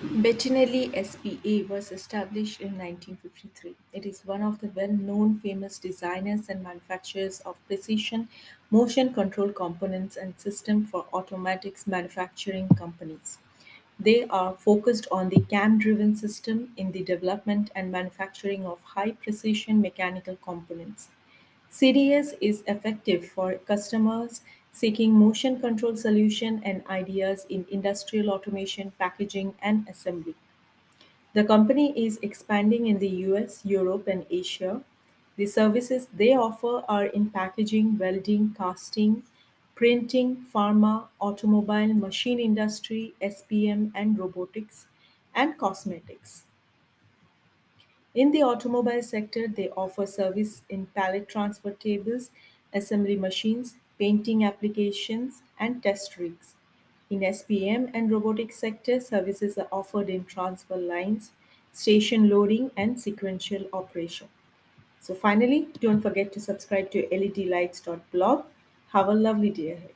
Bettinelli SPA was established in 1953. It is one of the well-known famous designers and manufacturers of precision motion control components and systems for automatics manufacturing companies. They are focused on the CAM-driven system in the development and manufacturing of high-precision mechanical components. CDS is effective for customers seeking motion control solution and ideas in industrial automation, packaging, and assembly. The company is expanding in the US, Europe, and Asia. The services they offer are in packaging, welding, casting, printing, pharma, automobile, machine industry, SPM, and robotics, and cosmetics. In the automobile sector, they offer service in pallet transfer tables, assembly machines, painting applications, and test rigs. In SPM and robotics sector, services are offered in transfer lines, station loading, and sequential operation. So finally, don't forget to subscribe to ledlights.blog. Have a lovely day ahead.